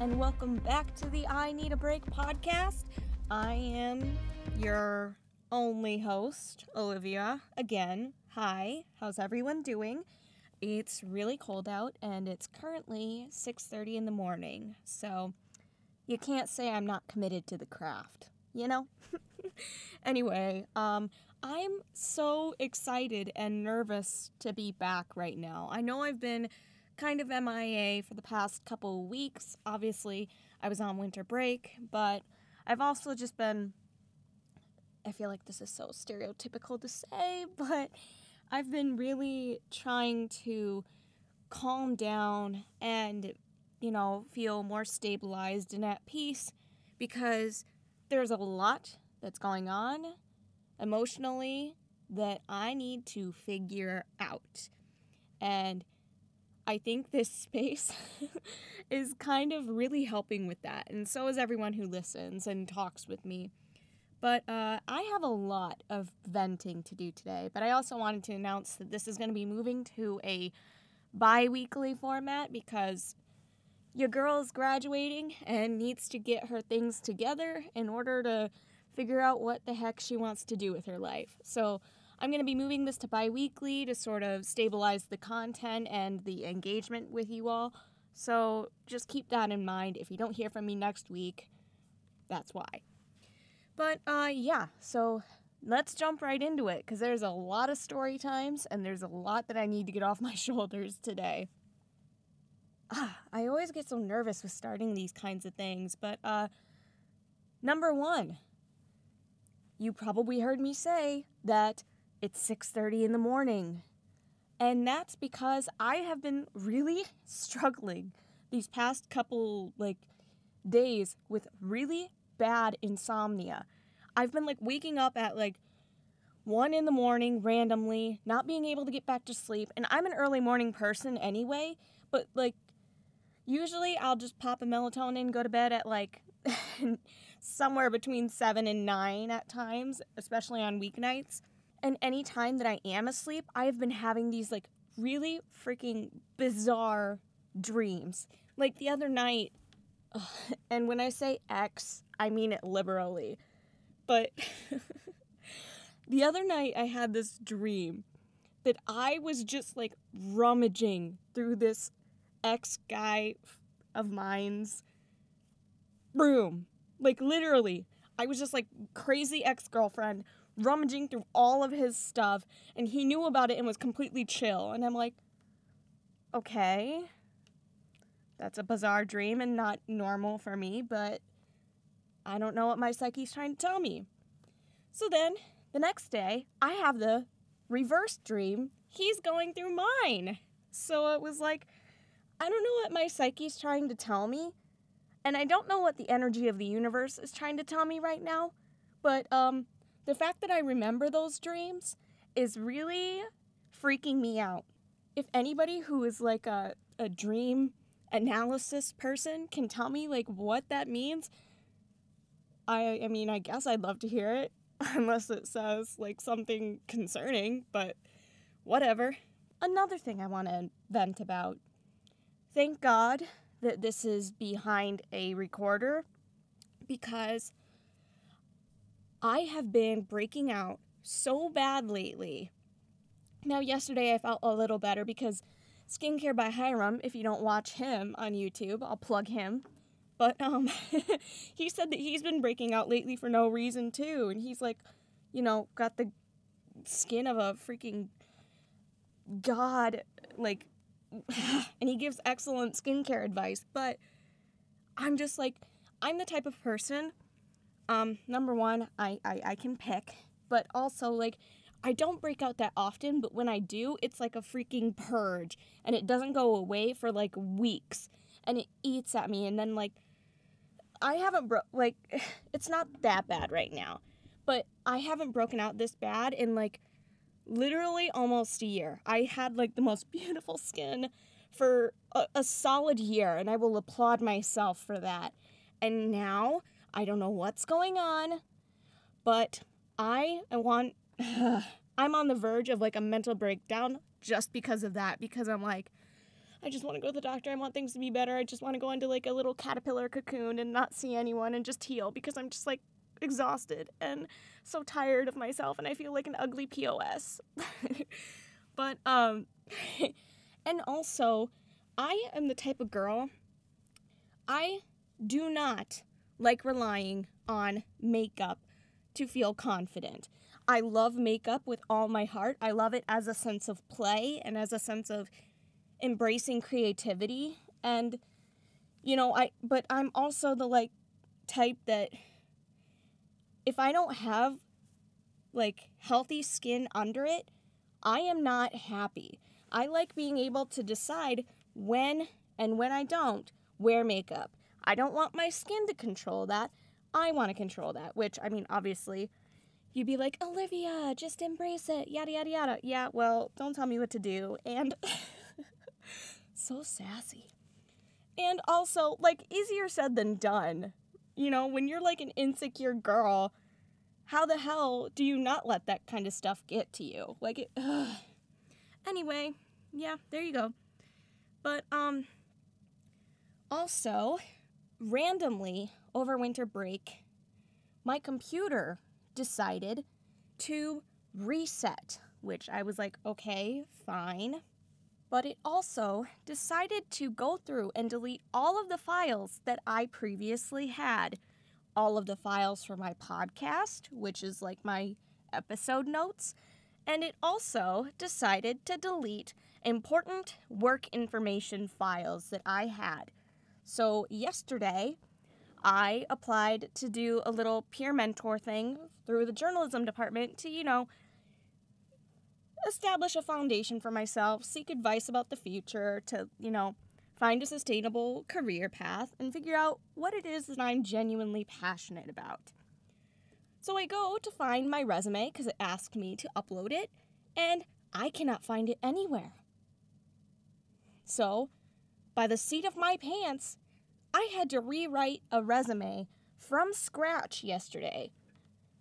and welcome back to the I Need a Break podcast. I am your only host, Olivia. Again, hi. How's everyone doing? It's really cold out and it's currently 6:30 in the morning. So, you can't say I'm not committed to the craft, you know? anyway, um I'm so excited and nervous to be back right now. I know I've been kind of MIA for the past couple weeks. Obviously, I was on winter break, but I've also just been. I feel like this is so stereotypical to say, but I've been really trying to calm down and, you know, feel more stabilized and at peace because there's a lot that's going on emotionally that I need to figure out. And I think this space is kind of really helping with that. And so is everyone who listens and talks with me. But uh, I have a lot of venting to do today. But I also wanted to announce that this is going to be moving to a bi weekly format because your girl is graduating and needs to get her things together in order to figure out what the heck she wants to do with her life. So I'm going to be moving this to bi weekly to sort of stabilize the content and the engagement with you all. So just keep that in mind. If you don't hear from me next week, that's why. But uh, yeah, so let's jump right into it because there's a lot of story times and there's a lot that I need to get off my shoulders today. Ah, I always get so nervous with starting these kinds of things, but uh, number one, you probably heard me say that it's 6:30 in the morning. And that's because I have been really struggling these past couple like days with really bad insomnia. I've been like waking up at like 1 in the morning randomly, not being able to get back to sleep, and I'm an early morning person anyway, but like usually I'll just pop a melatonin, and go to bed at like somewhere between 7 and 9 at times, especially on weeknights. And any time that I am asleep, I have been having these like really freaking bizarre dreams. Like the other night, ugh, and when I say X, I mean it liberally. But the other night, I had this dream that I was just like rummaging through this ex guy of mine's room. Like literally, I was just like crazy ex girlfriend rummaging through all of his stuff and he knew about it and was completely chill. And I'm like, okay, that's a bizarre dream and not normal for me, but I don't know what my psyche's trying to tell me. So then the next day, I have the reverse dream. He's going through mine. So it was like, I don't know what my psyche's trying to tell me. And I don't know what the energy of the universe is trying to tell me right now. But um, the fact that I remember those dreams is really freaking me out. If anybody who is like a, a dream analysis person can tell me like what that means, I I mean I guess I'd love to hear it unless it says like something concerning, but whatever. Another thing I want to vent about. Thank God that this is behind a recorder because I have been breaking out so bad lately. Now, yesterday I felt a little better because Skincare by Hyram, if you don't watch him on YouTube, I'll plug him. But um he said that he's been breaking out lately for no reason too. And he's like, you know, got the skin of a freaking god like and he gives excellent skincare advice, but I'm just like I'm the type of person um, number one, I, I, I can pick, but also like I don't break out that often, but when I do, it's like a freaking purge and it doesn't go away for like weeks and it eats at me and then like I haven't bro like it's not that bad right now, but I haven't broken out this bad in like literally almost a year. I had like the most beautiful skin for a, a solid year and I will applaud myself for that. And now I don't know what's going on, but I I want I'm on the verge of like a mental breakdown just because of that because I'm like I just want to go to the doctor. I want things to be better. I just want to go into like a little caterpillar cocoon and not see anyone and just heal because I'm just like exhausted and so tired of myself and I feel like an ugly POS. but um and also I am the type of girl I do not like relying on makeup to feel confident. I love makeup with all my heart. I love it as a sense of play and as a sense of embracing creativity and you know, I but I'm also the like type that if I don't have like healthy skin under it, I am not happy. I like being able to decide when and when I don't wear makeup. I don't want my skin to control that. I want to control that, which, I mean, obviously, you'd be like, Olivia, just embrace it, yada, yada, yada. Yeah, well, don't tell me what to do. And so sassy. And also, like, easier said than done. You know, when you're like an insecure girl, how the hell do you not let that kind of stuff get to you? Like, it, ugh. anyway, yeah, there you go. But, um, also, randomly over winter break, my computer decided to reset, which I was like, okay, fine. But it also decided to go through and delete all of the files that I previously had. All of the files for my podcast, which is like my episode notes. And it also decided to delete important work information files that I had. So, yesterday, I applied to do a little peer mentor thing through the journalism department to, you know, establish a foundation for myself, seek advice about the future, to, you know, find a sustainable career path, and figure out what it is that I'm genuinely passionate about. So I go to find my resume because it asked me to upload it, and I cannot find it anywhere. So, by the seat of my pants, I had to rewrite a resume from scratch yesterday.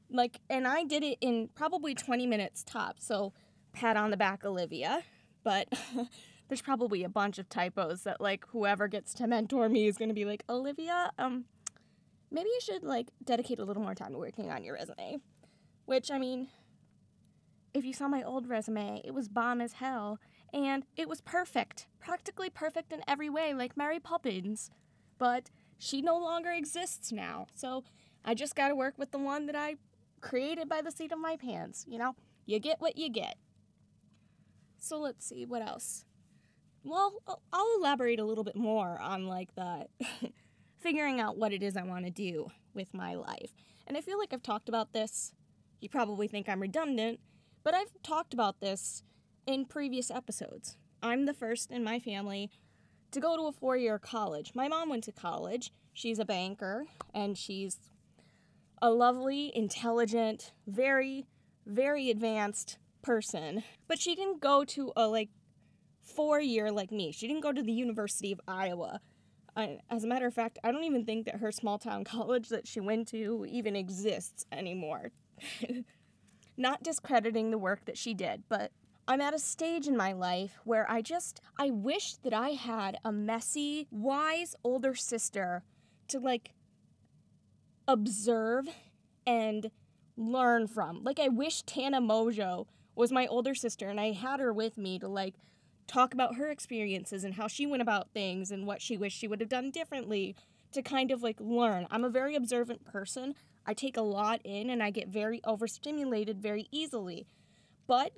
Like, and I did it in probably 20 minutes top. So, pat on the back, Olivia. But there's probably a bunch of typos that, like, whoever gets to mentor me is going to be like, Olivia, um, maybe you should, like, dedicate a little more time to working on your resume. Which, I mean, if you saw my old resume, it was bomb as hell. And it was perfect. Practically perfect in every way, like Mary Poppins but she no longer exists now. So I just got to work with the one that I created by the seat of my pants. You know, you get what you get. So let's see, what else? Well, I'll elaborate a little bit more on like the figuring out what it is I want to do with my life. And I feel like I've talked about this. You probably think I'm redundant, but I've talked about this in previous episodes. I'm the first in my family to go to a four year college. My mom went to college. She's a banker and she's a lovely, intelligent, very, very advanced person. But she didn't go to a like four year like me. She didn't go to the University of Iowa. I, as a matter of fact, I don't even think that her small town college that she went to even exists anymore. Not discrediting the work that she did, but I'm at a stage in my life where I just I wish that I had a messy, wise older sister to like observe and learn from. Like I wish Tana Mongeau was my older sister and I had her with me to like talk about her experiences and how she went about things and what she wished she would have done differently to kind of like learn. I'm a very observant person. I take a lot in and I get very overstimulated very easily. But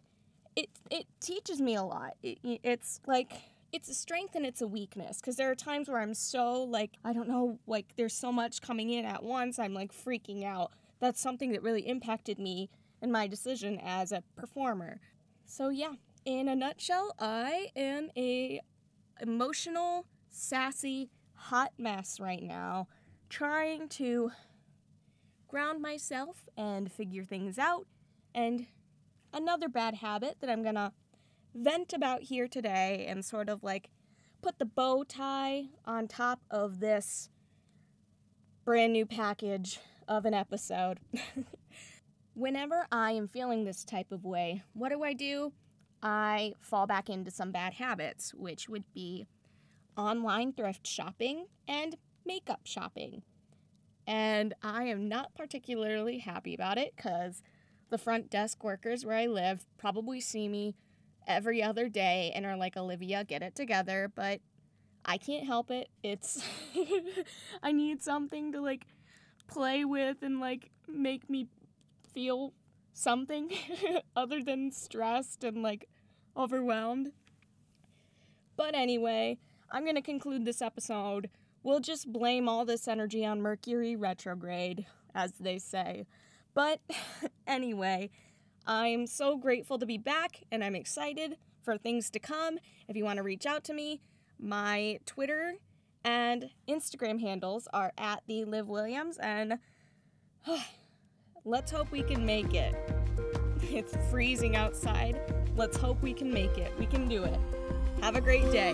it it teaches me a lot. It, it's like it's a strength and it's a weakness because there are times where I'm so like I don't know like there's so much coming in at once I'm like freaking out. That's something that really impacted me in my decision as a performer. So yeah, in a nutshell, I am a emotional, sassy, hot mess right now, trying to ground myself and figure things out and another bad habit that I'm gonna vent about here today and sort of like put the bow tie on top of this brand new package of an episode. Whenever I am feeling this type of way, what do I do? I fall back into some bad habits, which would be online thrift shopping and makeup shopping. And I am not particularly happy about it because the front desk workers where I live probably see me every other day and are like, Olivia, get it together. But I can't help it. It's, I need something to like play with and like make me feel something other than stressed and like overwhelmed. But anyway, I'm going to conclude this episode. We'll just blame all this energy on Mercury retrograde, as they say. But anyway, I'm so grateful to be back and I'm excited for things to come. If you want to reach out to me, my Twitter and Instagram handles are at the Liv Williams and let's hope we can make it. It's freezing outside. Let's hope we can make it. We can do it. Have a great day.